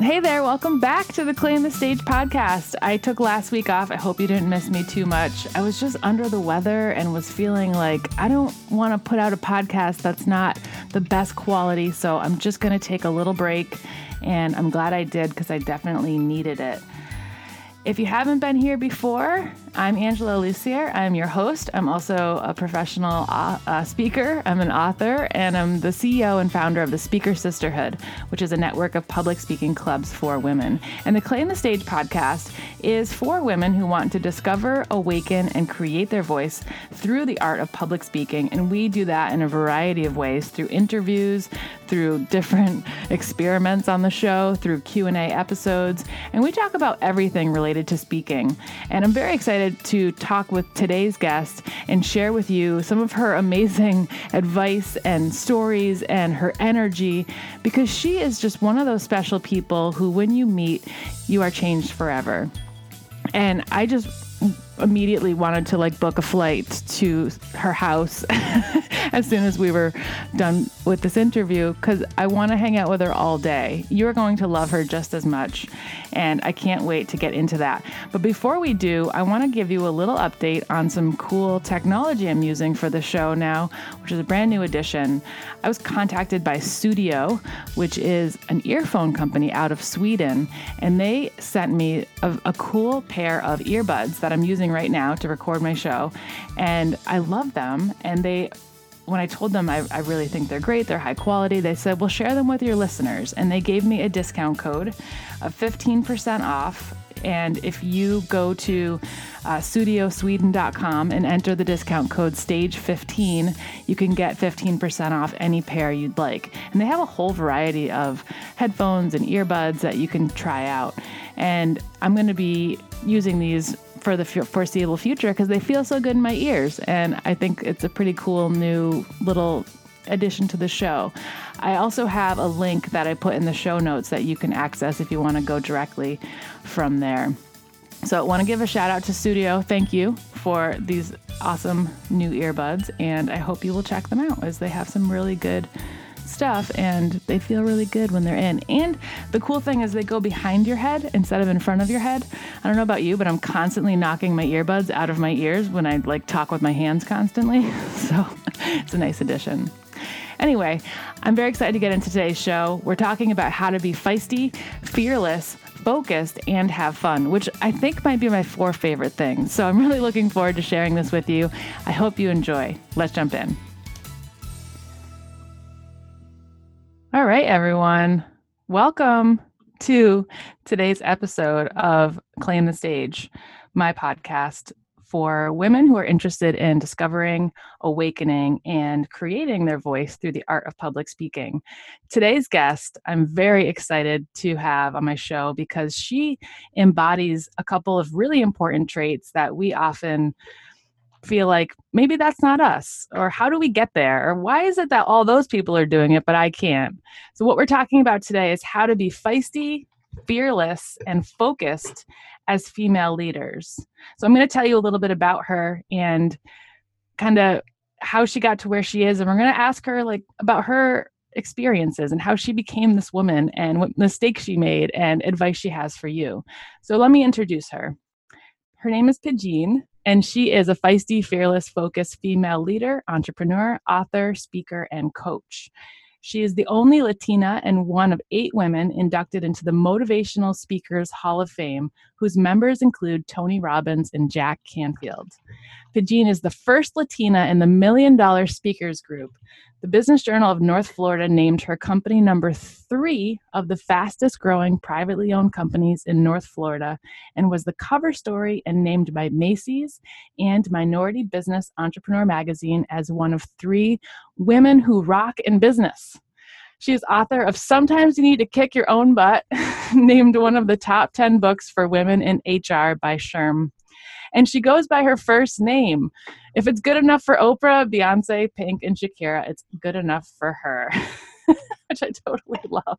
Hey there, welcome back to the Claim the Stage podcast. I took last week off. I hope you didn't miss me too much. I was just under the weather and was feeling like I don't want to put out a podcast that's not the best quality. So I'm just going to take a little break. And I'm glad I did because I definitely needed it. If you haven't been here before, I'm Angela Lucier. I'm your host. I'm also a professional uh, uh, speaker. I'm an author, and I'm the CEO and founder of the Speaker Sisterhood, which is a network of public speaking clubs for women. And the Claim the Stage podcast is for women who want to discover, awaken, and create their voice through the art of public speaking. And we do that in a variety of ways through interviews, through different experiments on the show, through Q&A episodes, and we talk about everything related to speaking. And I'm very excited to talk with today's guest and share with you some of her amazing advice and stories and her energy because she is just one of those special people who when you meet, you are changed forever. And I just immediately wanted to like book a flight to her house as soon as we were done with this interview because I want to hang out with her all day. You're going to love her just as much, and I can't wait to get into that. But before we do, I want to give you a little update on some cool technology I'm using for the show now, which is a brand new addition. I was contacted by Sudio, which is an earphone company out of Sweden, and they sent me a, a cool pair of earbuds that I'm using right now to record my show. And I love them. And they, when I told them I, I really think they're great, they're high quality, they said, well, share them with your listeners. And they gave me a discount code of 15% off. And if you go to uh, sudiosweden.com and enter the discount code STAGE15, you can get 15% off any pair you'd like. And they have a whole variety of headphones and earbuds that you can try out. And I'm going to be using these for the foreseeable future because they feel so good in my ears. And I think it's a pretty cool new little addition to the show. I also have a link that I put in the show notes that you can access if you want to go directly from there. So I want to give a shout out to Sudio. Thank you for these awesome new earbuds, and I hope you will check them out as they have some really good stuff and they feel really good when they're in. And the cool thing is they go behind your head instead of in front of your head. I don't know about you, but I'm constantly knocking my earbuds out of my ears when I like talk with my hands constantly. So it's a nice addition. Anyway, I'm very excited to get into today's show. We're talking about how to be feisty, fearless, focused, and have fun, which I think might be my four favorite things. So I'm really looking forward to sharing this with you. I hope you enjoy. Let's jump in. Right, everyone. Welcome to today's episode of Claim the Stage, my podcast for women who are interested in discovering, awakening, and creating their voice through the art of public speaking. Today's guest, I'm very excited to have on my show because she embodies a couple of really important traits that we often feel like maybe that's not us or how do we get there or why is it that all those people are doing it but I can't. So what we're talking about today is how to be feisty, fearless and focused as female leaders. So I'm going to tell you a little bit about her and kind of how she got to where she is and we're going to ask her like about her experiences and how she became this woman and what mistakes she made and advice she has for you. So let me introduce her. Her name is Pegine and she is a feisty, fearless, focused female leader, entrepreneur, author, speaker, and coach. She is the only Latina and one of eight women inducted into the Motivational Speakers Hall of Fame, whose members include Tony Robbins and Jack Canfield. Pegine is the first Latina in the Million Dollar Speakers Group, the Business Journal of North Florida named her company number three of the fastest growing privately owned companies in North Florida and was the cover story and named by Macy's and Minority Business Entrepreneur magazine as one of three women who rock in business. She is author of Sometimes You Need to Kick Your Own Butt, named one of the top 10 books for women in HR by SHRM and she goes by her first name. If it's good enough for Oprah, Beyonce, Pink, and Shakira, it's good enough for her, which I totally love.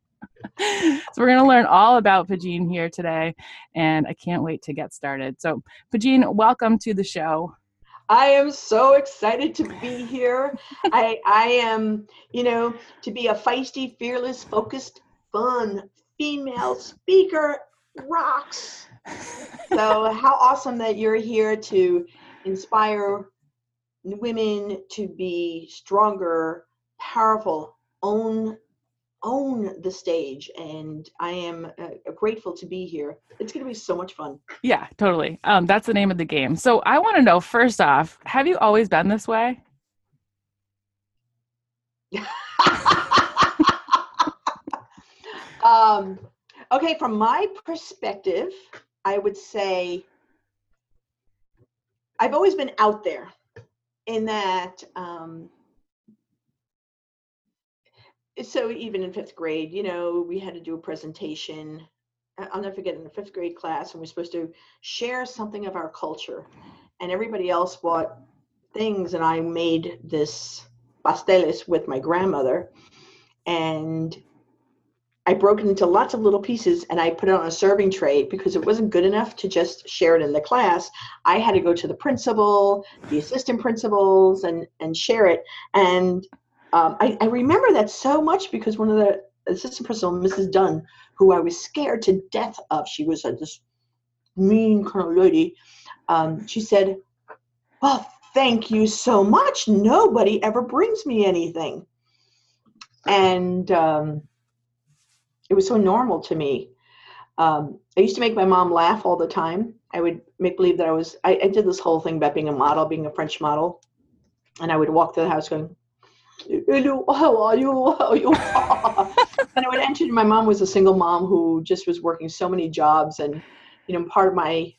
so we're going to learn all about Pegine here today, and I can't wait to get started. So, Pegine, welcome to the show. I am so excited to be here. I I am, you know, to be a feisty, fearless, focused, fun female speaker rocks. So, how awesome that you're here to inspire women to be stronger, powerful, own own the stage and i am uh, grateful to be here. It's going to be so much fun. Yeah totally. Um, that's the name of the game. So i want to know first off have you always been this way? Um, okay from my perspective i would say i've always been out there in that um, so even in fifth grade, you know, we had to do a presentation. I'll never forget in the fifth grade class, and we're supposed to share something of our culture, and everybody else bought things, and I made this pasteles with my grandmother, and I broke it into lots of little pieces and I put it on a serving tray because it wasn't good enough to just share it in the class. I had to go to the principal, the assistant principals, and and share it. And um, I, I, remember that so much because one of the assistant principal, Mrs. Dunn, who I was scared to death of, she was a, this mean kind of lady. Um, she said, "Well, thank you so much. Nobody ever brings me anything," and um, it was so normal to me. Um, I used to make my mom laugh all the time. I would make believe that I was. I, I did this whole thing about being a model, being a French model, and I would walk through the house going, how are you? Are you? and I would enter. My mom was a single mom who just was working so many jobs, and you know, part of my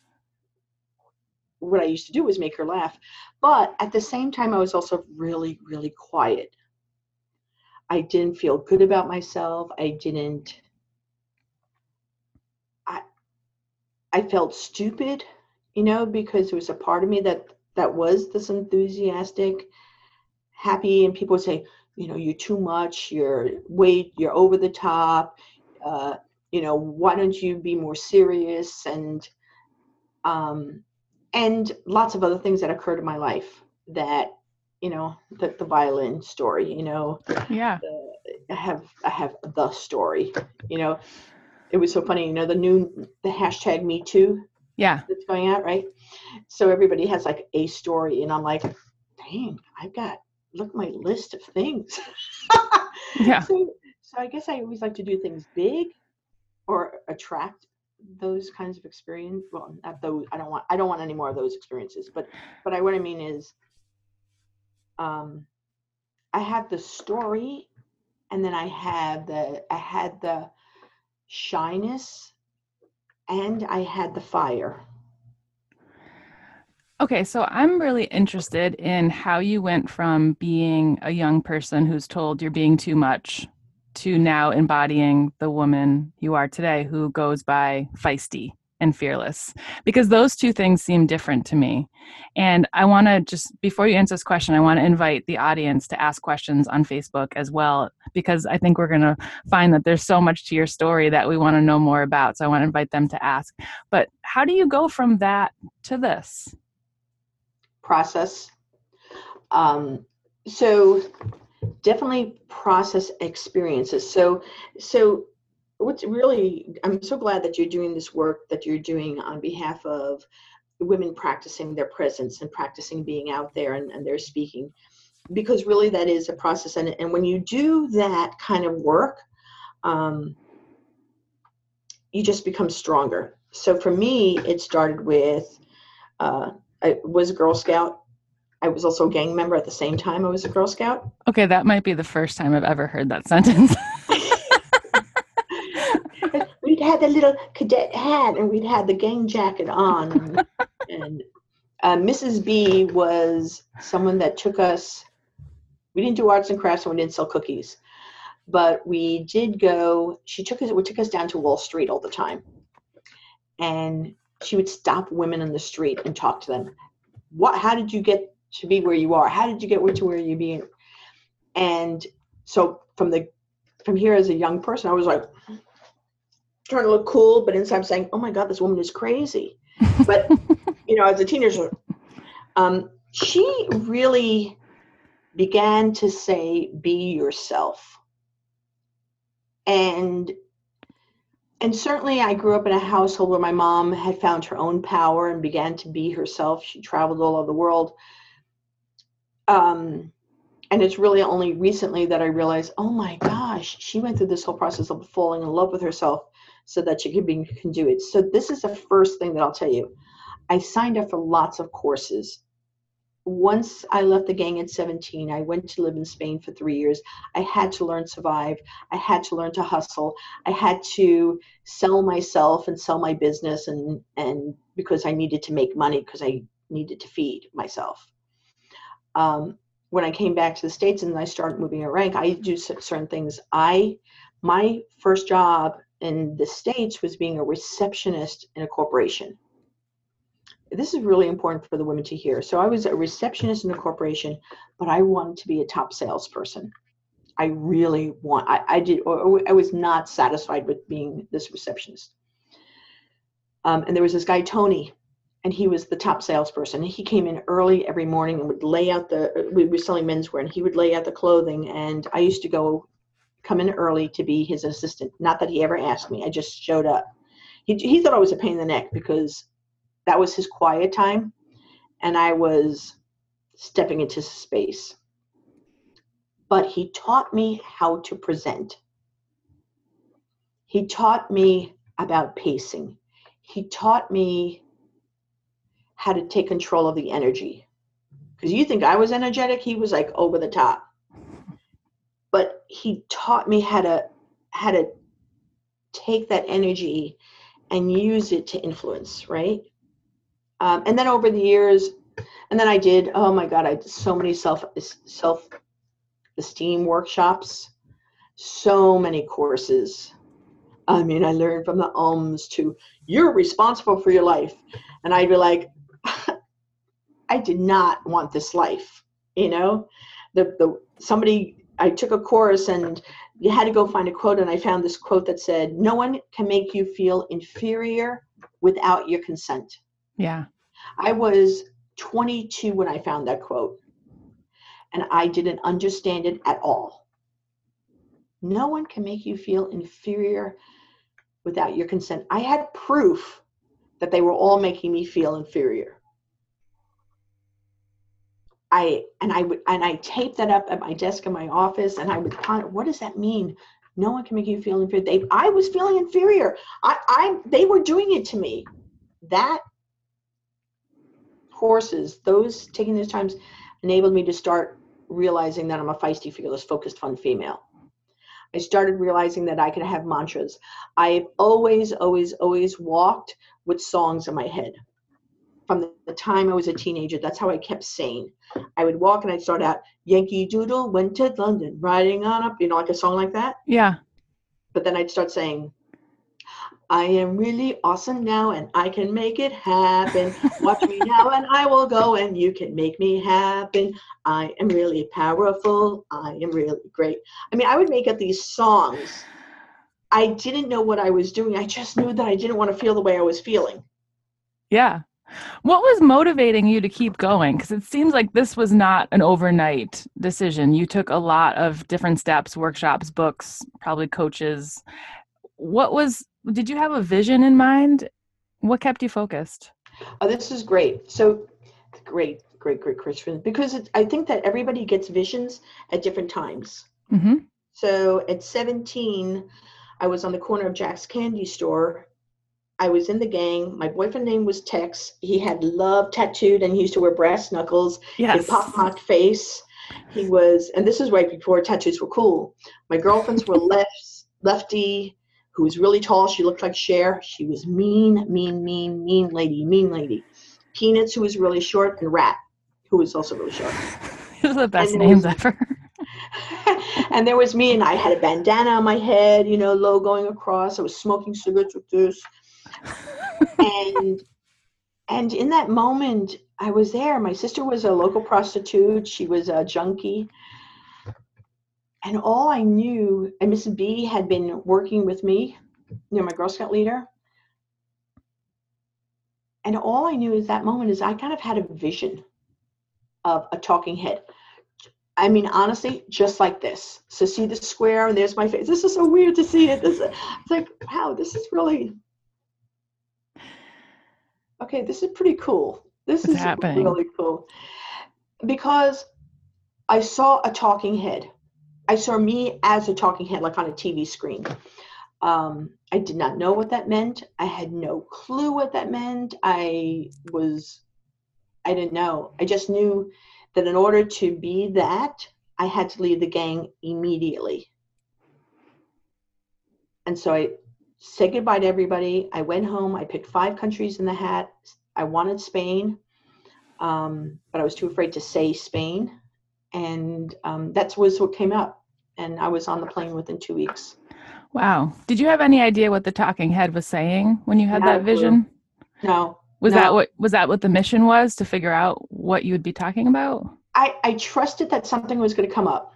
what I used to do was make her laugh. But at the same time, I was also really, really quiet. I didn't feel good about myself. I didn't. I I felt stupid, you know, because there was a part of me that that was this enthusiastic happy and people would say you know you're too much you're way you're over the top uh, you know why don't you be more serious? And um and lots of other things that occurred in my life that you know the, the violin story you know yeah. the, i have i have the story you know. It was so funny you know the new the hashtag me too yeah. that's going out right? So everybody has like a story and i'm like dang i've got look at my list of things. yeah. So, so I guess I always like to do things big or attract those kinds of experience. Well, not those. I don't want. I don't want any more of those experiences. But, but I what I mean is, um, I have the story, and then I have the. I had the shyness, and I had the fire. Okay, so I'm really interested in how you went from being a young person who's told you're being too much to now embodying the woman you are today who goes by feisty and fearless because those two things seem different to me. And I want to just before you answer this question, I want to invite the audience to ask questions on Facebook as well because I think we're going to find that there's so much to your story that we want to know more about. So I want to invite them to ask. But how do you go from that to this? Process. Um, so definitely process experiences. So so what's really I'm so glad that you're doing this work that you're doing on behalf of women practicing their presence and practicing being out there and, and their speaking because really that is a process and, and when you do that kind of work um, you just become stronger so for me it started with uh, I was a Girl Scout. I was also a gang member at the same time I was a Girl Scout. Okay, that might be the first time I've ever heard that sentence. we'd had the little cadet hat and we'd had the gang jacket on. And, uh, Mrs. B was someone that took us, we didn't do arts and crafts and we didn't sell cookies, but we did go, she took us, we took us down to Wall Street all the time. And she would stop women in the street and talk to them. What? How did you get to be where you are? How did you get to where you be? And so from the from here as a young person, I was like trying to look cool, but inside I'm saying, "Oh my God, this woman is crazy." But you know, as a teenager, um, she really began to say, "Be yourself," and and certainly I grew up in a household where my mom had found her own power and began to be herself. She traveled all over the world. Um, and it's really only recently that I realized, oh my gosh, she went through this whole process of falling in love with herself so that she could be can do it. So this is the first thing that I'll tell you. I signed up for lots of courses once I left the gang at 17, I went to live in Spain for three years. I had to learn to survive. I had to learn to hustle. I had to sell myself and sell my business, and and because I needed to make money because I needed to feed myself. Um, when I came back to the states and I started moving a rank, I do certain things. I my first job in the states was being a receptionist in a corporation this is really important for the women to hear. So I was a receptionist in a corporation, but I wanted to be a top salesperson. I really want, I, I did, or, I was not satisfied with being this receptionist. Um, and there was this guy, Tony, and he was the top salesperson. He came in early every morning and would lay out the, we were selling menswear, and he would lay out the clothing. And I used to go come in early to be his assistant. Not that he ever asked me, I just showed up. He, he thought I was a pain in the neck because that was his quiet time and i was stepping into space. But he taught me how to present. He taught me about pacing. He taught me how to take control of the energy. Because you think i was energetic he was like over the top. But he taught me how to how to take that energy and use it to influence right um, and then over the years, and then I did, oh my God, I did so many self self esteem workshops, so many courses. I mean, I learned from the ums to you're responsible for your life. And I'd be like, I did not want this life, you know? The the somebody I took a course and you had to go find a quote and I found this quote that said, No one can make you feel inferior without your consent. Yeah. I was 22 when I found that quote, and I didn't understand it at all. No one can make you feel inferior without your consent. I had proof that they were all making me feel inferior. I and I would and I taped that up at my desk in my office, and I would ponder, what does that mean? No one can make you feel inferior. They, I was feeling inferior. I, I, they were doing it to me. That courses, those taking those times enabled me to start realizing that I'm a feisty, fearless, focused, fun female. I started realizing that I could have mantras. I've always, always, always walked with songs in my head. From the time I was a teenager, that's how I kept sane. I would walk and I'd start out, Yankee Doodle went to London, riding on up, you know, like a song like that. Yeah. But then I'd start saying, I am really awesome now and I can make it happen. Watch me now and I will go and you can make me happen. I am really powerful. I am really great. I mean, I would make up these songs. I didn't know what I was doing. I just knew that I didn't want to feel the way I was feeling. Yeah. What was motivating you to keep going? Because it seems like this was not an overnight decision. You took a lot of different steps, workshops, books, probably coaches. What was did you have a vision in mind? What kept you focused? Oh, this is great. So great, great, great question. Because it, I think that everybody gets visions at different times. Mm-hmm. So at 17, I was on the corner of Jack's Candy Store. I was in the gang. My boyfriend name was Tex. He had love tattooed and he used to wear brass knuckles. Yes. He pockmarked face. He was, and this was right before tattoos were cool. My girlfriends were left, lefty who was really tall. She looked like Cher. She was mean, mean, mean, mean lady, mean lady. Peanuts, who was really short, and Rat, who was also really short. Those are the best names was, ever. and there was me, and I had a bandana on my head, you know, low going across. I was smoking cigarettes with this. and and in that moment, I was there. My sister was a local prostitute. She was a junkie. And all I knew, and Mrs. B had been working with me, you know, my Girl Scout leader. And all I knew at that moment is I kind of had a vision of a talking head. I mean, honestly, just like this. So see the square, and there's my face. This is so weird to see it. This, it's like, wow, this is really okay. This is pretty cool. This What's is happening? really cool because I saw a talking head. I saw me as a talking head, like on a TV screen. Um, I did not know what that meant. I had no clue what that meant. I was, I didn't know. I just knew that in order to be that, I had to leave the gang immediately. And so I said goodbye to everybody. I went home. I picked five countries in the hat. I wanted Spain, um, but I was too afraid to say Spain. And um, that was what came up. And I was on the plane within two weeks. Wow. Did you have any idea what the talking head was saying when you had Not that clue. vision? No, Was No. that what was that what the mission was to figure out what you would be talking about? I, I trusted that something was going to come up.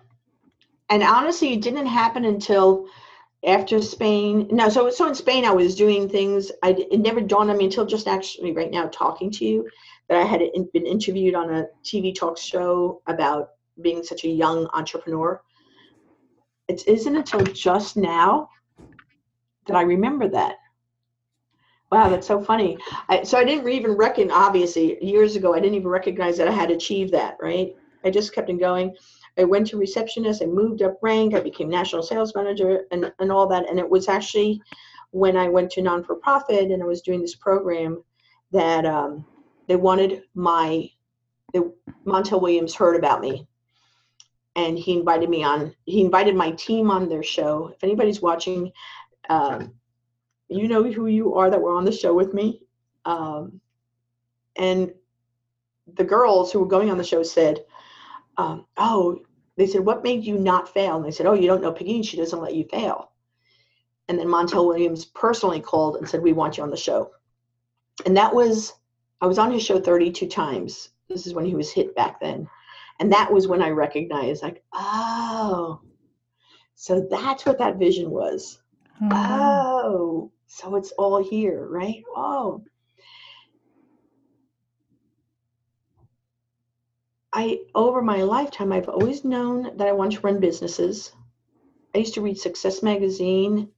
And honestly, it didn't happen until after Spain. No, so so in Spain, I was doing things. I it never dawned on me until just actually right now talking to you that I had been interviewed on a TV talk show about being such a young entrepreneur. It isn't until just now that I remember that. Wow, that's so funny. I, so I didn't even reckon, obviously, years ago, I didn't even recognize that I had achieved that, right? I just kept on going. I went to receptionist, I moved up rank, I became national sales manager and, and all that. And it was actually when I went to non for profit and I was doing this program that um, they wanted my, they, Montel Williams heard about me. And he invited me on, he invited my team on their show. If anybody's watching, um, you know who you are that were on the show with me. Um, and the girls who were going on the show said, um, Oh, they said, What made you not fail? And they said, Oh, you don't know Peggy, she doesn't let you fail. And then Montel Williams personally called and said, We want you on the show. And that was, I was on his show 32 times. This is when he was hit back then. And that was when I recognized, like, oh, so that's what that vision was. Oh, Oh, so it's all here, right? Oh. I over my lifetime I've always known that I want to run businesses. I used to read Success magazine.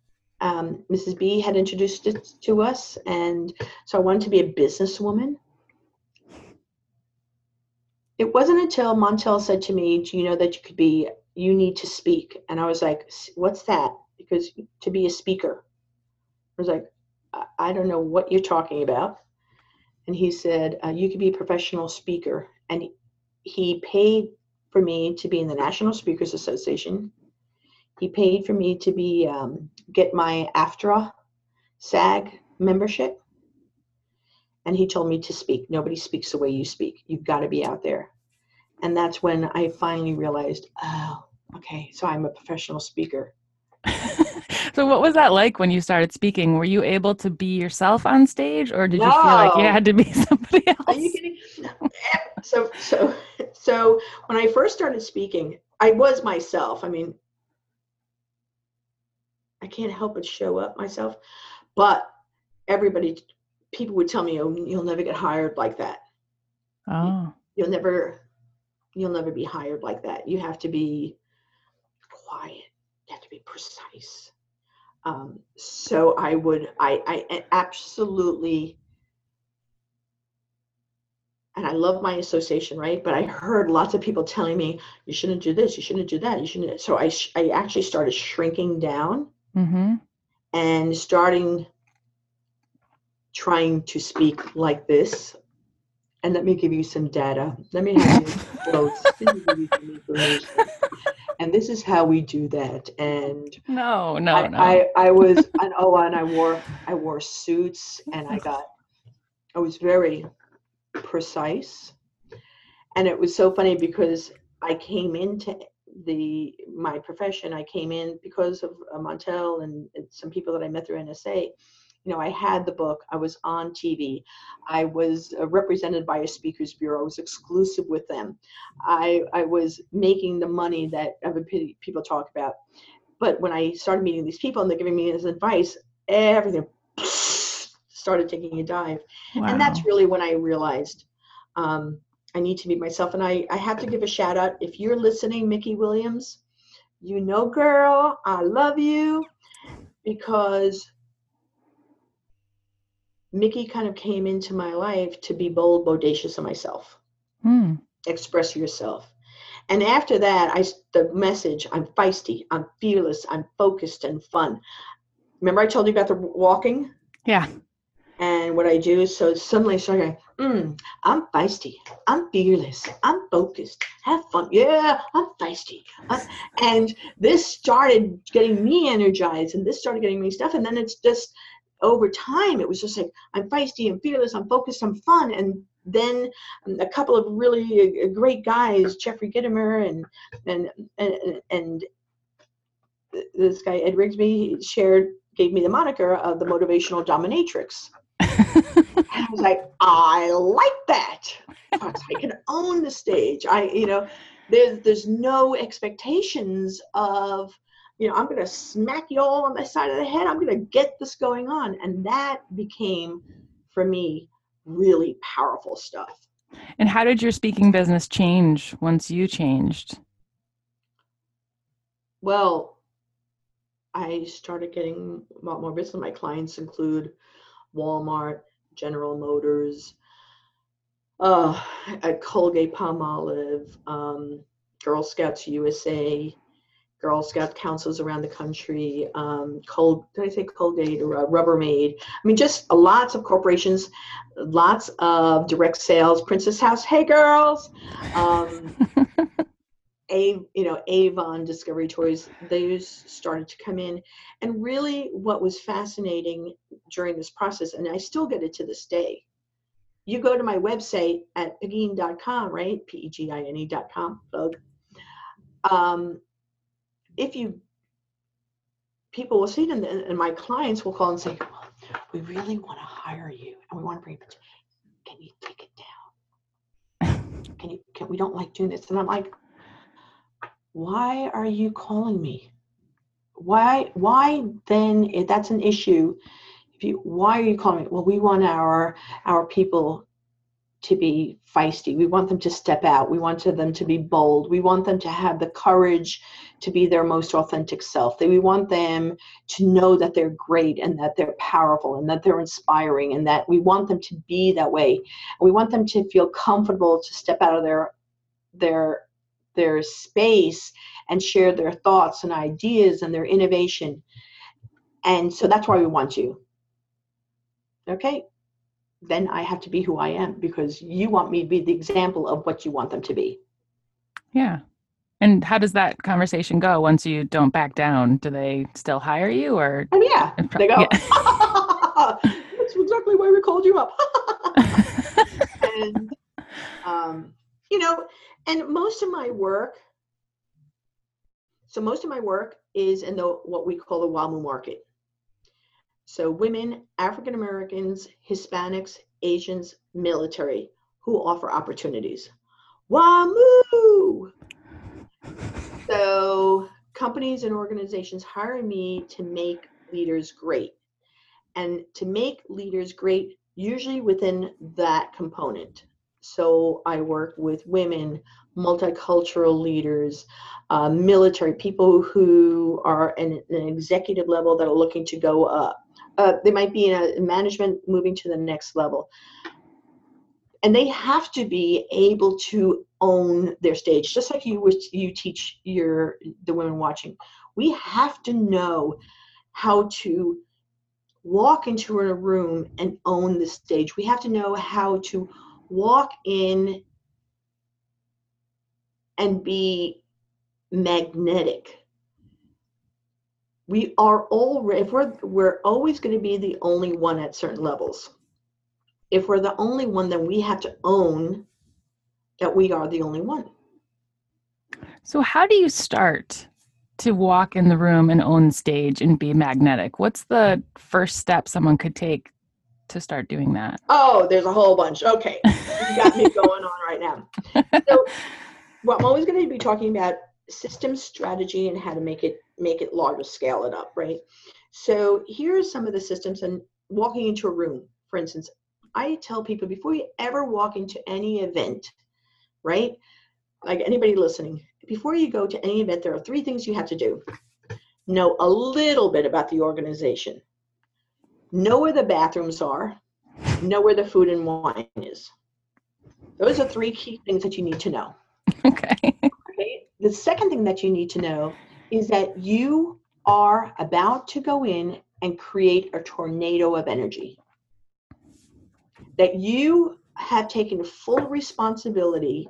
Um, Mrs. B had introduced it to us, and so I wanted to be a businesswoman. It wasn't until Montel said to me, "Do you know that you could be? You need to speak." And I was like, "S- "What's that?" Because to be a speaker, I was like, "I- "I don't know what you're talking about." And he said, uh, "You could be a professional speaker." And he- he paid for me to be in the National Speakers Association. He paid for me to be um, get my AFTRA SAG membership. And he told me to speak. Nobody speaks the way you speak. You've got to be out there. And that's when I finally realized, oh, okay, so I'm a professional speaker. so what was that like when you started speaking? Were you able to be yourself on stage or did you feel like you had to be somebody else? Are you kidding? so so so when I first started speaking, I was myself. I mean, I can't help but show up myself, but everybody, people would tell me, "Oh, you'll never get hired like that. Oh. You'll never, you'll never be hired like that. You have to be quiet. You have to be precise." Um, so I would, I, I absolutely and I love my association, right? But I heard lots of people telling me you shouldn't do this, you shouldn't do that, you shouldn't. So I, sh- I actually started shrinking down Mm-hmm. and starting trying to speak like this. And let me give you some data. Let me have you quotes. Let me give you some information. And this is how we do that. And No, no, I, no. I, I was an oh and I wore I wore suits and I got I was very precise. And it was so funny because I came into the my profession, I came in because of uh, Montel and some people that I met through NSA. You know, I had the book. I was on TV. I was uh, represented by a speakers bureau. I was exclusive with them. I I was making the money that other people talk about. But when I started meeting these people and they're giving me this advice, everything started taking a dive. And that's really when I realized um, I need to be myself. And I, I have to give a shout out. If you're listening, Mikki Williams, you know, girl, I love you because Mikki kind of came into my life to be bold, bodacious of myself. Hmm. Express yourself. And after that, I the message: I'm feisty, I'm fearless, I'm focused and fun. Remember, I told you about the walking. Yeah. And what I do is so suddenly I start going, mm, I'm feisty, I'm fearless, I'm focused, have fun. Yeah, I'm feisty. I'm, and this started getting me energized and this started getting me stuff. And then it's just over time, it was just like, I'm feisty, I'm fearless, I'm focused, I'm fun. And then a couple of really uh, great guys, Jeffrey Gitomer and, and, and, and this guy, Ed Rigsby, shared, gave me the moniker of the motivational dominatrix. and I was like, I like that. I can own the stage. I, you know, there's there's no expectations of, you know, I'm gonna smack you all on the side of the head. I'm gonna get this going on. And that became for me really powerful stuff. And how did your speaking business change once you changed? Well, I started getting a lot more business. My clients include Walmart, General Motors, uh, at Colgate Palmolive, um, Girl Scouts USA, Girl Scout councils around the country, um, Col- did I say Colgate or uh, Rubbermaid? I mean, just lots of corporations, lots of direct sales. Princess House, hey girls. Um, a you know avon discovery toys those started to come in and really what was fascinating during this process and i still get it to this day you go to my website at pegine.com right p-e-g-i-n-e.com plug um, if you people will see it and, and my clients will call and say well, we really want to hire you and we want to bring it can you take it down? Can you can we don't like doing this. And i'm like why are you calling me? Why why then if that's an issue if you why are you calling me? Well we want our our people to be feisty. We want them to step out. We want them to be bold. We want them to have the courage to be their most authentic self. We want them to know that they're great and that they're powerful and that they're inspiring and that we want them to be that way. We want them to feel comfortable to step out of their their their space and share their thoughts and ideas and their innovation. And so that's why we want you. Okay, then I have to be who I am because you want me to be the example of what you want them to be. Yeah. And how does that conversation go once you don't back down? Do they still hire you or? Oh, yeah. They go, yeah. that's exactly why we called you up. and, um, you know, and most of my work so most of my work is in the what we call the WAMU market so women african americans hispanics asians military who offer opportunities. WAMU! So companies and organizations hire me to make leaders great. And to make leaders great usually within that component. So I work with women, multicultural leaders, uh, military people who are in an executive level that are looking to go up. Uh, they might be in a management moving to the next level. And they have to be able to own their stage, just like you you teach your the women watching. We have to know how to walk into a room and own the stage. We have to know how to walk in and be magnetic. We are all if we're we're always going to be the only one at certain levels. If we're the only one, then we have to own that we are the only one. So how do you start to walk in the room and own stage and be magnetic? What's the first step someone could take to start doing that? Oh, there's a whole bunch. Okay. You got me going on right now. So well, I'm always going to be talking about system strategy and how to make it make it larger, scale it up, right? So here's some of the systems and walking into a room, for instance, I tell people before you ever walk into any event, right? Like anybody listening, before you go to any event, there are three things you have to do know a little bit about the organization, know where the bathrooms are, know where the food and wine is. Those are three key things that you need to know. Okay. Okay. The second thing that you need to know is that you are about to go in and create a tornado of energy. That you have taken full responsibility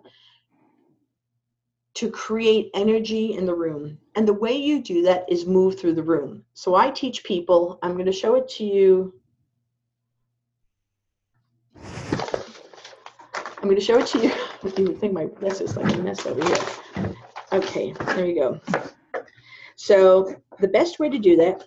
to create energy in the room. And the way you do that is move through the room. So I teach people, I'm going to show it to you. I'm going to show it to you. You think my this is like a mess over here. Okay, there you go. So the best way to do that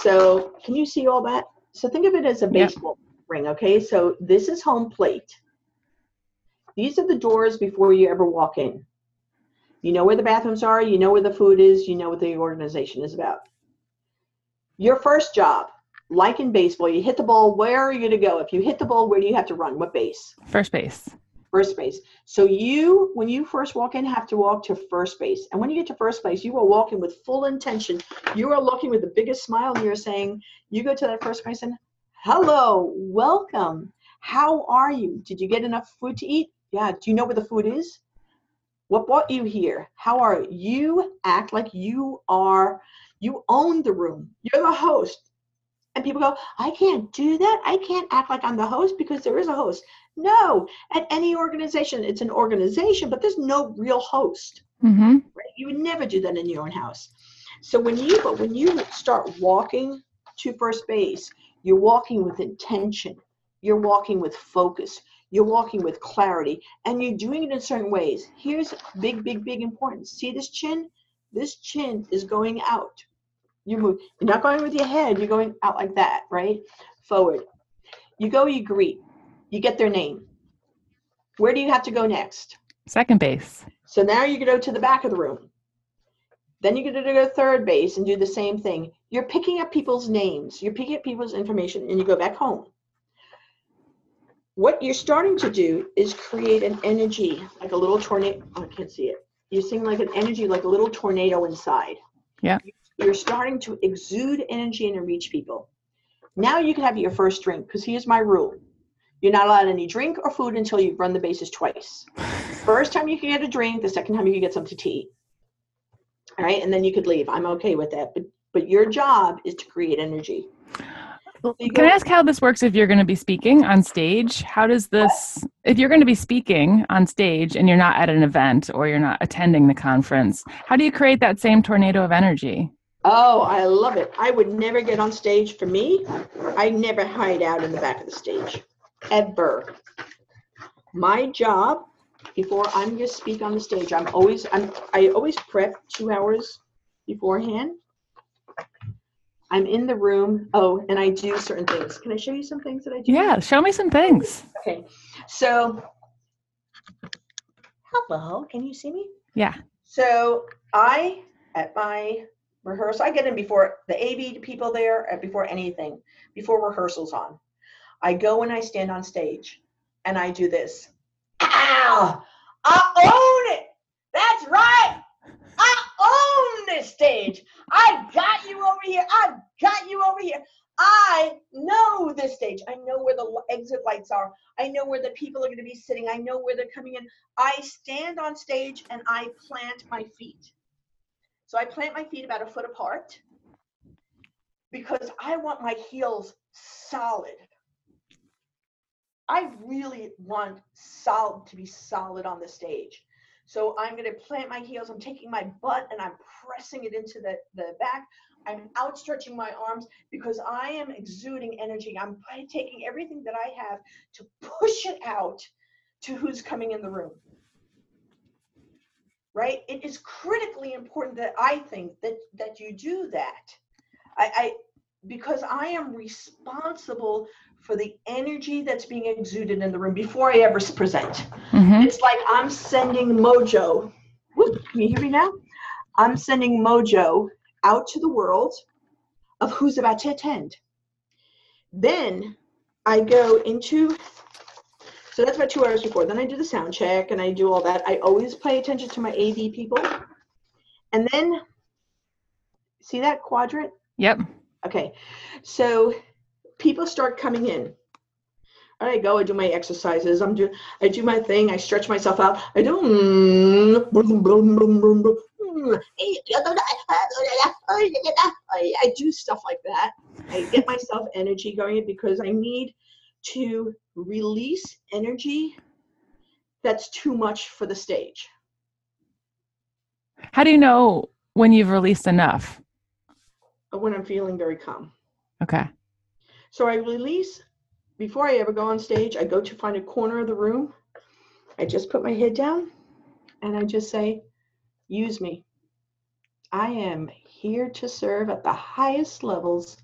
So can you see all that? So think of it as a baseball yep. ring, okay? So this is home plate. These are the doors before you ever walk in. You know where the bathrooms are, you know where the food is, you know what the organization is about. Your first job, like in baseball, you hit the ball, where are you going to go? If you hit the ball, where do you have to run? What base? First base first base. So you, when you first walk in, have to walk to first base. And when you get to first base, you are walking with full intention. You are looking with the biggest smile and you're saying, you go to that first person, hello, welcome. How are you? Did you get enough food to eat? Yeah. Do you know where the food is? What brought you here? How are you? You act like you are, you own the room. You're the host. And people go, I can't do that. I can't act like I'm the host because there is a host. No, at any organization, it's an organization, but there's no real host. Mm-hmm. Right? You would never do that in your own house. So when you but when you start walking to first base, you're walking with intention. You're walking with focus. You're walking with clarity, and you're doing it in certain ways. Here's big, big, big importance. See this chin? This chin is going out. You move. You're not going with your head. You're going out like that, right? Forward. You go. You greet you get their name. Where do you have to go next? Second base. So now you go to the back of the room. Then you get to go to third base and do the same thing. You're picking up people's names, you're picking up people's information, and you go back home. What you're starting to do is create an energy like a little tornado. Oh, I can't see it. You're seeing like an energy like a little tornado inside. Yeah. You're starting to exude energy and reach people. Now you can have your first drink because here's my rule you're not allowed any drink or food until you've run the bases twice. First time you can get a drink, the second time you can get something to eat. All right, and then you could leave. I'm okay with that. But but your job is to create energy. So can I ask how this works if you're going to be speaking on stage? How does this, if you're going to be speaking on stage and you're not at an event or you're not attending the conference, how do you create that same tornado of energy? Oh, I love it. I would never get on stage for me. I never hide out in the back of the stage ever. My job before I'm going to speak on the stage, I'm always I'm I always prep two hours beforehand. I'm in the room. Oh, and I do certain things. Can I show you some things that I do? Yeah, show me some things. Okay. So, hello. Can you see me? Yeah. So I at my rehearsal, I get in before the AV people there, before anything, before rehearsals on. I go and I stand on stage and I do this. Ow! I own it! That's right! I own this stage. I got you over here. I got you over here. I know this stage. I know where the exit lights are. I know where the people are going to be sitting. I know where they're coming in. I stand on stage and I plant my feet. So I plant my feet about a foot apart because I want my heels solid. I really want solid to be solid on the stage. So I'm going to plant my heels. I'm taking my butt and I'm pressing it into the, the back. I'm outstretching my arms because I am exuding energy. I'm taking everything that I have to push it out to who's coming in the room. Right? It is critically important that I think that that you do that. I, I because I am responsible for the energy that's being exuded in the room before I ever present. Mm-hmm. It's like I'm sending mojo. Whoop, can you hear me now? I'm sending mojo out to the world of who's about to attend. Then I go into, so that's about two hours before. Then I do the sound check and I do all that. I always pay attention to my AV people. And then, see that quadrant? Yep. Okay, so people start coming in. I go, I do my exercises. I'm do, I do my thing. I stretch myself out. I do. I do stuff like that. I get myself energy going because I need to release energy that's too much for the stage. How do you know when you've released enough? When I'm feeling very calm. Okay. So I release before I ever go on stage. I go to find a corner of the room. I just put my head down and I just say, use me. I am here to serve at the highest levels.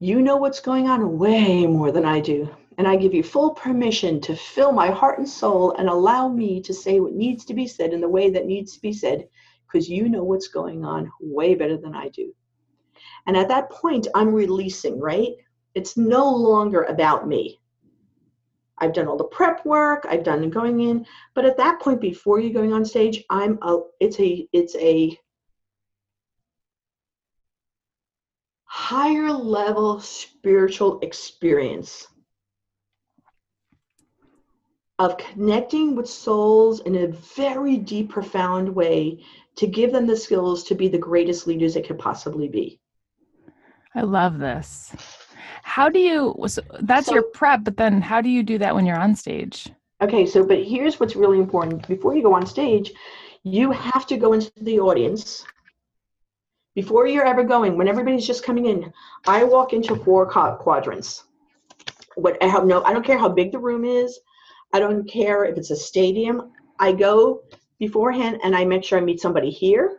You know what's going on way more than I do. And I give you full permission to fill my heart and soul and allow me to say what needs to be said in the way that needs to be said, because you know what's going on way better than I do. And at that point, I'm releasing, right? It's no longer about me. I've done all the prep work, I've done going in, but at that point before you're going on stage, I'm a it's a it's a higher level spiritual experience of connecting with souls in a very deep, profound way to give them the skills to be the greatest leaders they could possibly be. I love this. How do you, so that's so, your prep, but then how do you do that when you're on stage? Okay, so, but here's what's really important. Before you go on stage, you have to go into the audience. Before you're ever going, when everybody's just coming in, I walk into four quadrants. What I have no, I don't care how big the room is. I don't care if it's a stadium. I go beforehand and I make sure I meet somebody here.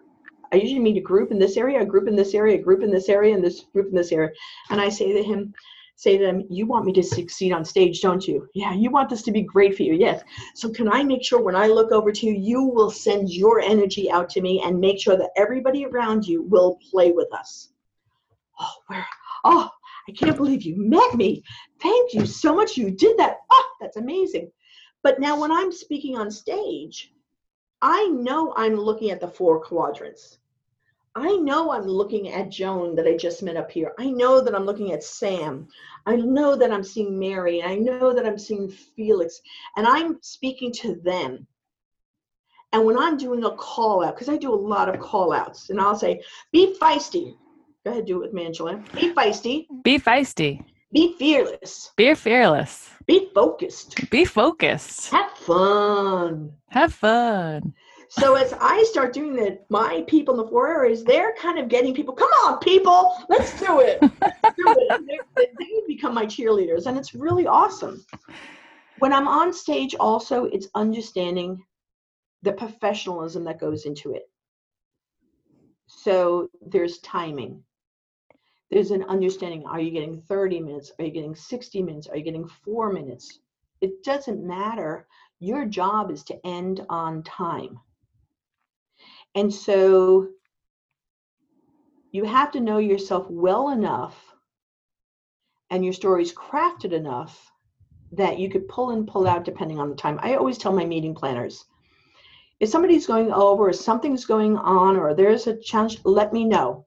I usually meet a group in this area, a group in this area, a group in this area, and this group in this area. And I say to him, say to them, you want me to succeed on stage, don't you? Yeah, you want this to be great for you. Yes. So can I make sure when I look over to you, you will send your energy out to me and make sure that everybody around you will play with us. Oh, where? Oh, I can't believe you met me. Thank you so much. You did that. Oh, that's amazing. But now when I'm speaking on stage, I know I'm looking at the four quadrants. I know I'm looking at Joan that I just met up here. I know that I'm looking at Sam. I know that I'm seeing Mary. I know that I'm seeing Felix. And I'm speaking to them. And when I'm doing a call out, because I do a lot of call outs, and I'll say, be feisty. Go ahead, do it with me, Angela. Be feisty. Be feisty. Be fearless. Be fearless. Be focused. Be focused. Have fun. Have fun. So as I start doing that, my people in the four areas, they're kind of getting people, come on, people, let's do it. do it. They, they become my cheerleaders, and it's really awesome. When I'm on stage, also, it's understanding the professionalism that goes into it. So there's timing there's an understanding are you getting 30 minutes are you getting 60 minutes are you getting four minutes it doesn't matter your job is to end on time and so you have to know yourself well enough and your story's crafted enough that you could pull and pull out depending on the time i always tell my meeting planners if somebody's going over or something's going on or there's a challenge let me know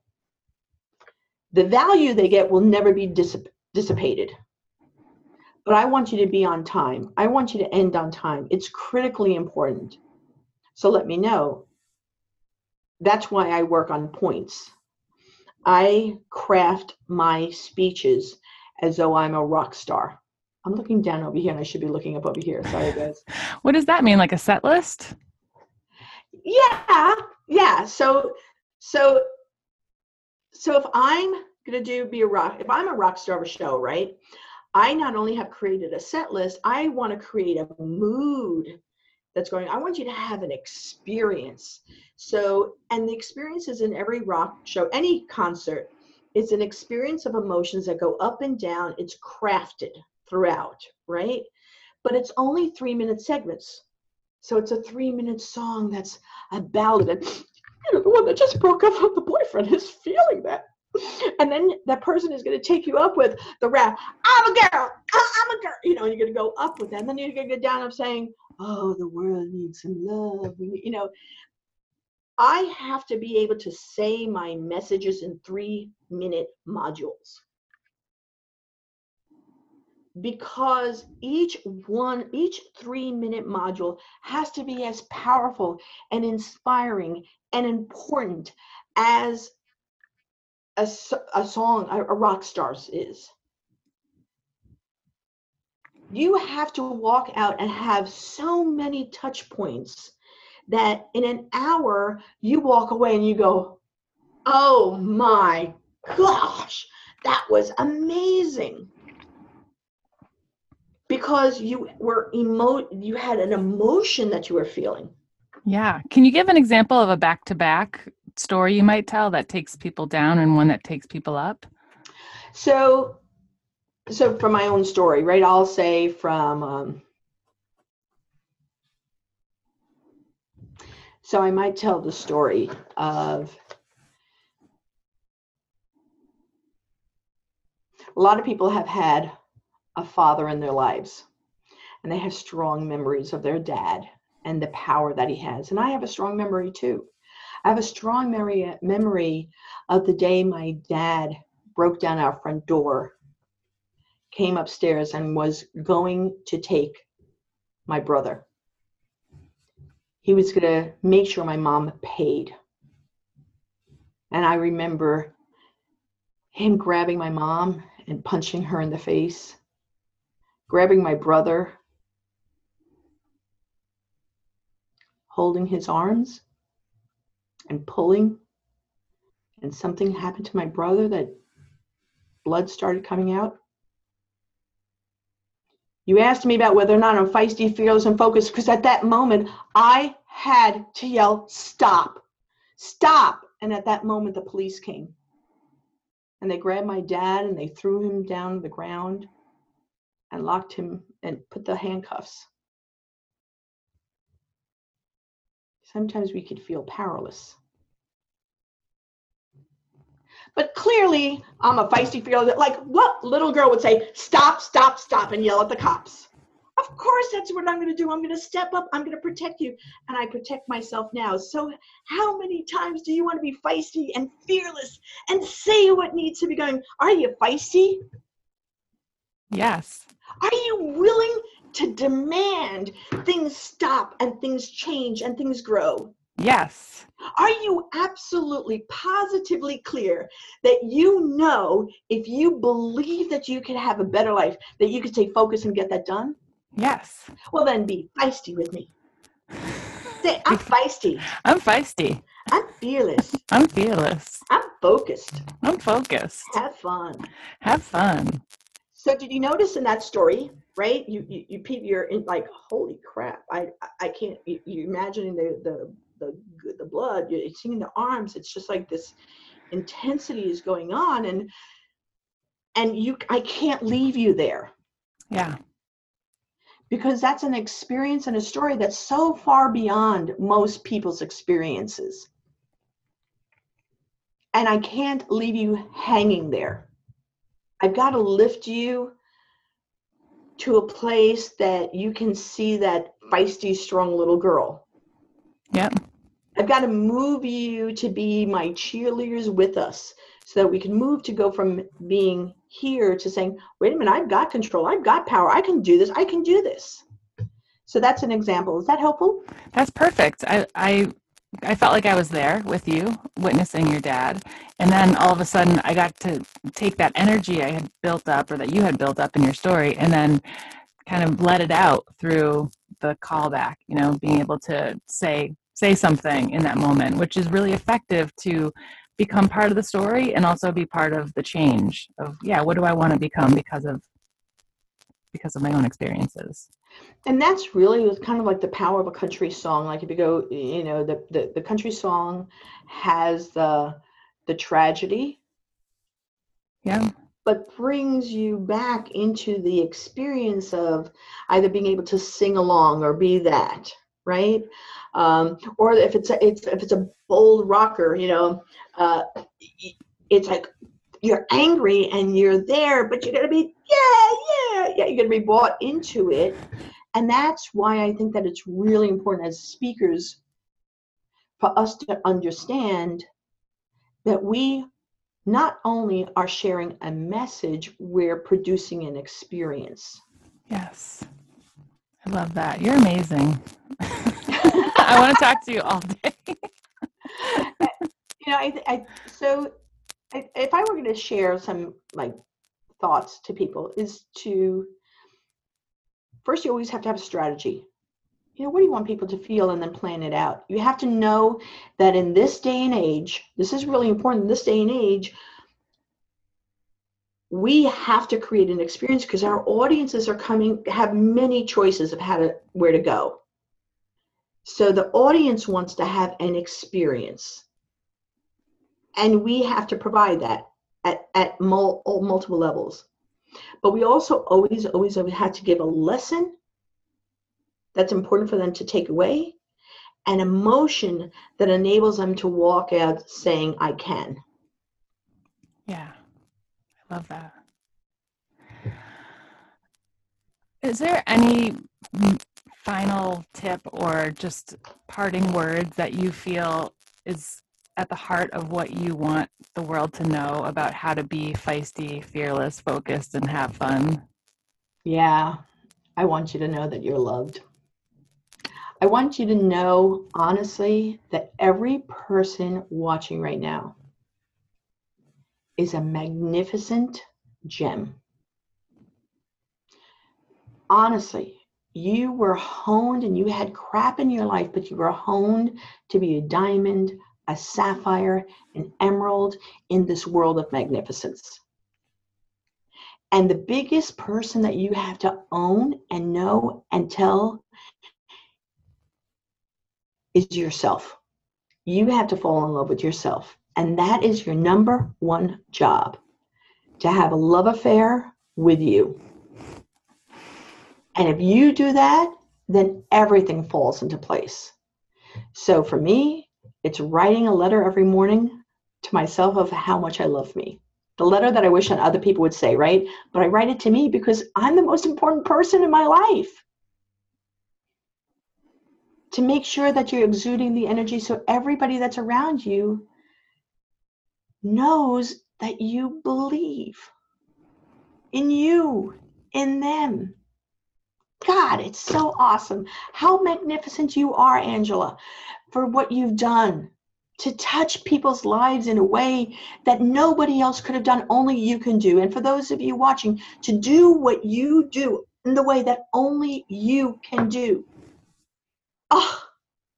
the value they get will never be dissip- dissipated. But I want you to be on time. I want you to end on time. It's critically important. So let me know. That's why I work on points. I craft my speeches as though I'm a rock star. I'm looking down over here and I should be looking up over here. Sorry, guys. What does that mean? Like a set list? Yeah, yeah. So, so so if I'm gonna do be a rock, if I'm a rock star of a show, right? I not only have created a set list, I want to create a mood that's going. I want you to have an experience. So, and the experiences in every rock show, any concert, it's an experience of emotions that go up and down. It's crafted throughout, right? But it's only three minute segments. So it's a three minute song that's a ballad. And you know, the one that just broke up with the boyfriend is feeling that. and then that person is going to take you up with the rap i'm a girl oh, i'm a girl you know you're going to go up with them and then you're going to go down of saying oh the world needs some love you know i have to be able to say my messages in three minute modules. Because each one each three minute module has to be as powerful and inspiring and important as a, a song a, a rock stars is. You have to walk out and have so many touch points that in an hour you walk away and you go oh my gosh that was amazing. Because you were emo you had an emotion that you were feeling. Yeah. Can you give an example of a back-to-back story you might tell that takes people down and one that takes people up? So so from my own story right i'll say from um, so i might tell the story of a lot of people have had a father in their lives and they have strong memories of their dad and the power that he has. And i have a strong memory too. I have a strong memory memory of the day my dad broke down our front door came upstairs and was going to take my brother he was going to make sure my mom paid and i remember him grabbing my mom and punching her in the face grabbing my brother, holding his arms and pulling. And something happened to my brother that blood started coming out. You asked me about whether or not I'm feisty, fearless, and focused because at that moment I had to yell, Stop, stop. And at that moment, the police came and they grabbed my dad and they threw him down the ground and locked him and put the handcuffs. Sometimes we could feel powerless. But clearly, I'm a feisty feeler. Like what little girl would say, stop, stop, stop, and yell at the cops. Of course, that's what I'm going to do. I'm going to step up. I'm going to protect you. And I protect myself now. So, how many times do you want to be feisty and fearless and say what needs to be going? Are you feisty? Yes. Are you willing to demand things stop and things change and things grow? Yes. Are you absolutely positively clear that you know if you believe that you can have a better life, that you can stay focused and get that done? Yes. Well, then be feisty with me. Say, I'm feisty. I'm feisty. I'm fearless. I'm fearless. I'm focused. I'm focused. Have fun. Have fun. So did you notice in that story, right? You you, you you're in like, holy crap! I I can't. You, you imagining the the the the blood. You're seeing the arms. It's just like this intensity is going on, and and you I can't leave you there. Yeah. Because that's an experience and a story that's so far beyond most people's experiences. And I can't leave you hanging there. I've got to lift you to a place that you can see that feisty, strong little girl. Yep. I've got to move you to be my cheerleaders with us so that we can move to go from being here to saying, wait a minute, I've got control, I've got power, I can do this, I can do this. So that's an example. Is that helpful? That's perfect. I, I I felt like I was there with you, witnessing your dad. And then all of a sudden, I got to take that energy I had built up or that you had built up in your story and then kind of let it out through the callback, you know, being able to say, say something in that moment, which is really effective to become part of the story and also be part of the change of, yeah, what do I want to become because of because of my own experiences. And that's really kind of like the power of a country song. Like if you go you know the, the, the country song has the the tragedy yeah. but brings you back into the experience of either being able to sing along or be that right um, or if it's a it's if it's a bold rocker you know uh, it's like you're angry and you're there, but you're gonna be, yeah, yeah, yeah, you're gonna be bought into it. And that's why I think that it's really important as speakers for us to understand that we not only are sharing a message, we're producing an experience. Yes. I love that. You're amazing. I want to talk to you all day. you know, I, I so I, if I were going to share some like thoughts to people, is to first you always have to have a strategy. You know, what do you want people to feel, and then plan it out. You have to know that in this day and age, this is really important. In this day and age, we have to create an experience because our audiences are coming have many choices of how to where to go. So the audience wants to have an experience. And we have to provide that at, at mul- multiple levels. But we also always always always had to give a lesson that's important for them to take away an emotion that enables them to walk out saying i can. Yeah Love that. Is there any final tip or just parting words that you feel is at the heart of what you want the world to know about how to be feisty, fearless, focused, and have fun? Yeah, I want you to know that you're loved. I want you to know, honestly, that every person watching right now is a magnificent gem. Honestly, you were honed and you had crap in your life, but you were honed to be a diamond, a sapphire, an emerald in this world of magnificence. And the biggest person that you have to own and know and tell is yourself. You have to fall in love with yourself. And that is your number one job to have a love affair with you. And if you do that, then everything falls into place. So for me, it's writing a letter every morning to myself of how much I love me. The letter that I wish that other people would say, right? But I write it to me because I'm the most important person in my life. To make sure that you're exuding the energy so everybody that's around you knows that you believe in you, in them. God, it's so awesome. How magnificent you are, Angela, for what you've done to touch people's lives in a way that nobody else could have done, only you can do. And for those of you watching, to do what you do in the way that only you can do. Oh,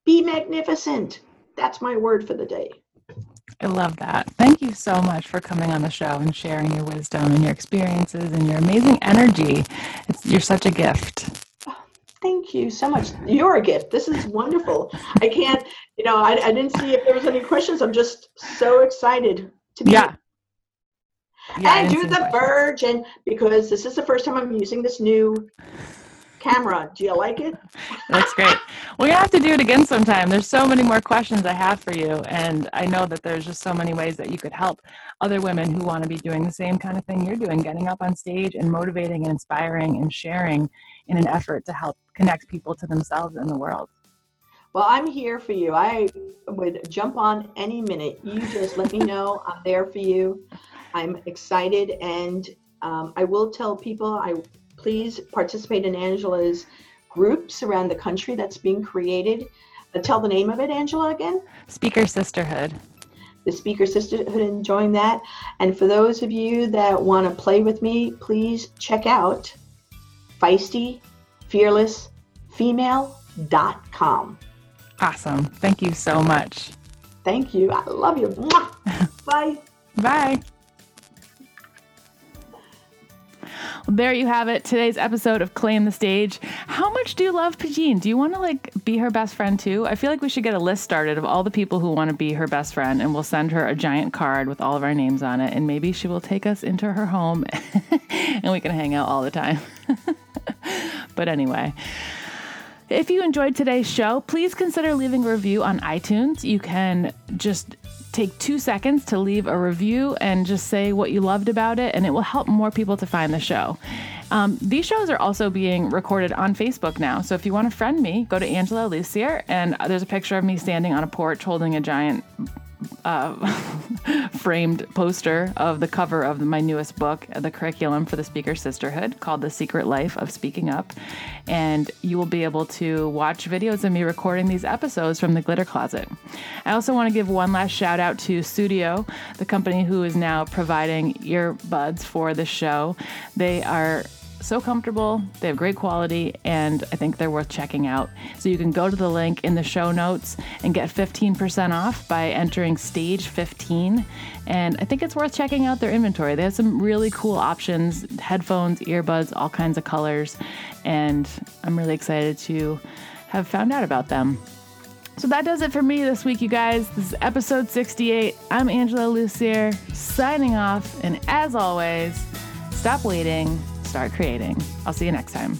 be magnificent. That's my word for the day. I love that. Thank you so much for coming on the show and sharing your wisdom and your experiences and your amazing energy. It's you're such a gift. thank you so much. You're a gift. This is wonderful. I can't, you know, I, I didn't see if there was any questions. I'm just so excited to be yeah. yeah and do the verge and because this is the first time I'm using this new camera. Do you like it? That's great. We're have to do it again sometime. There's so many more questions I have for you, and I know that there's just so many ways that you could help other women who want to be doing the same kind of thing you're doing, getting up on stage and motivating and inspiring and sharing in an effort to help connect people to themselves and the world. Well, I'm here for you. I would jump on any minute. You just let me know. I'm there for you. I'm excited, and um, I will tell people I please participate in Angela's groups around the country that's being created. Uh, tell the name of it, Angela, again. Speaker Sisterhood. The Speaker Sisterhood and join that. And for those of you that want to play with me, please check out feistyfearlessfemale.com. Awesome. Thank you so much. Thank you. I love you. Bye. Bye. There you have it. Today's episode of Claim the Stage. How much do you love Pegine? Do you want to like be her best friend too? I feel like we should get a list started of all the people who want to be her best friend, and we'll send her a giant card with all of our names on it, and maybe she will take us into her home, and we can hang out all the time. but anyway. If you enjoyed today's show, please consider leaving a review on iTunes. You can just take two seconds to leave a review and just say what you loved about it, and it will help more people to find the show. Um, these shows are also being recorded on Facebook now. So if you want to friend me, go to Angela Lussier, and there's a picture of me standing on a porch holding a giant uh, framed poster of the cover of my newest book, the curriculum for the Speaker Sisterhood, called The Secret Life of Speaking Up. And you will be able to watch videos of me recording these episodes from the Glitter Closet. I also want to give one last shout out to Sudio, the company who is now providing earbuds for the show. They are so comfortable. They have great quality, and I think they're worth checking out. So you can go to the link in the show notes and get 15% off by entering stage 15. And I think it's worth checking out their inventory. They have some really cool options headphones, earbuds, all kinds of colors. And I'm really excited to have found out about them. So that does it for me this week, you guys. This is episode 68. I'm Angela Lussier signing off. And as always, stop waiting start creating. I'll see you next time.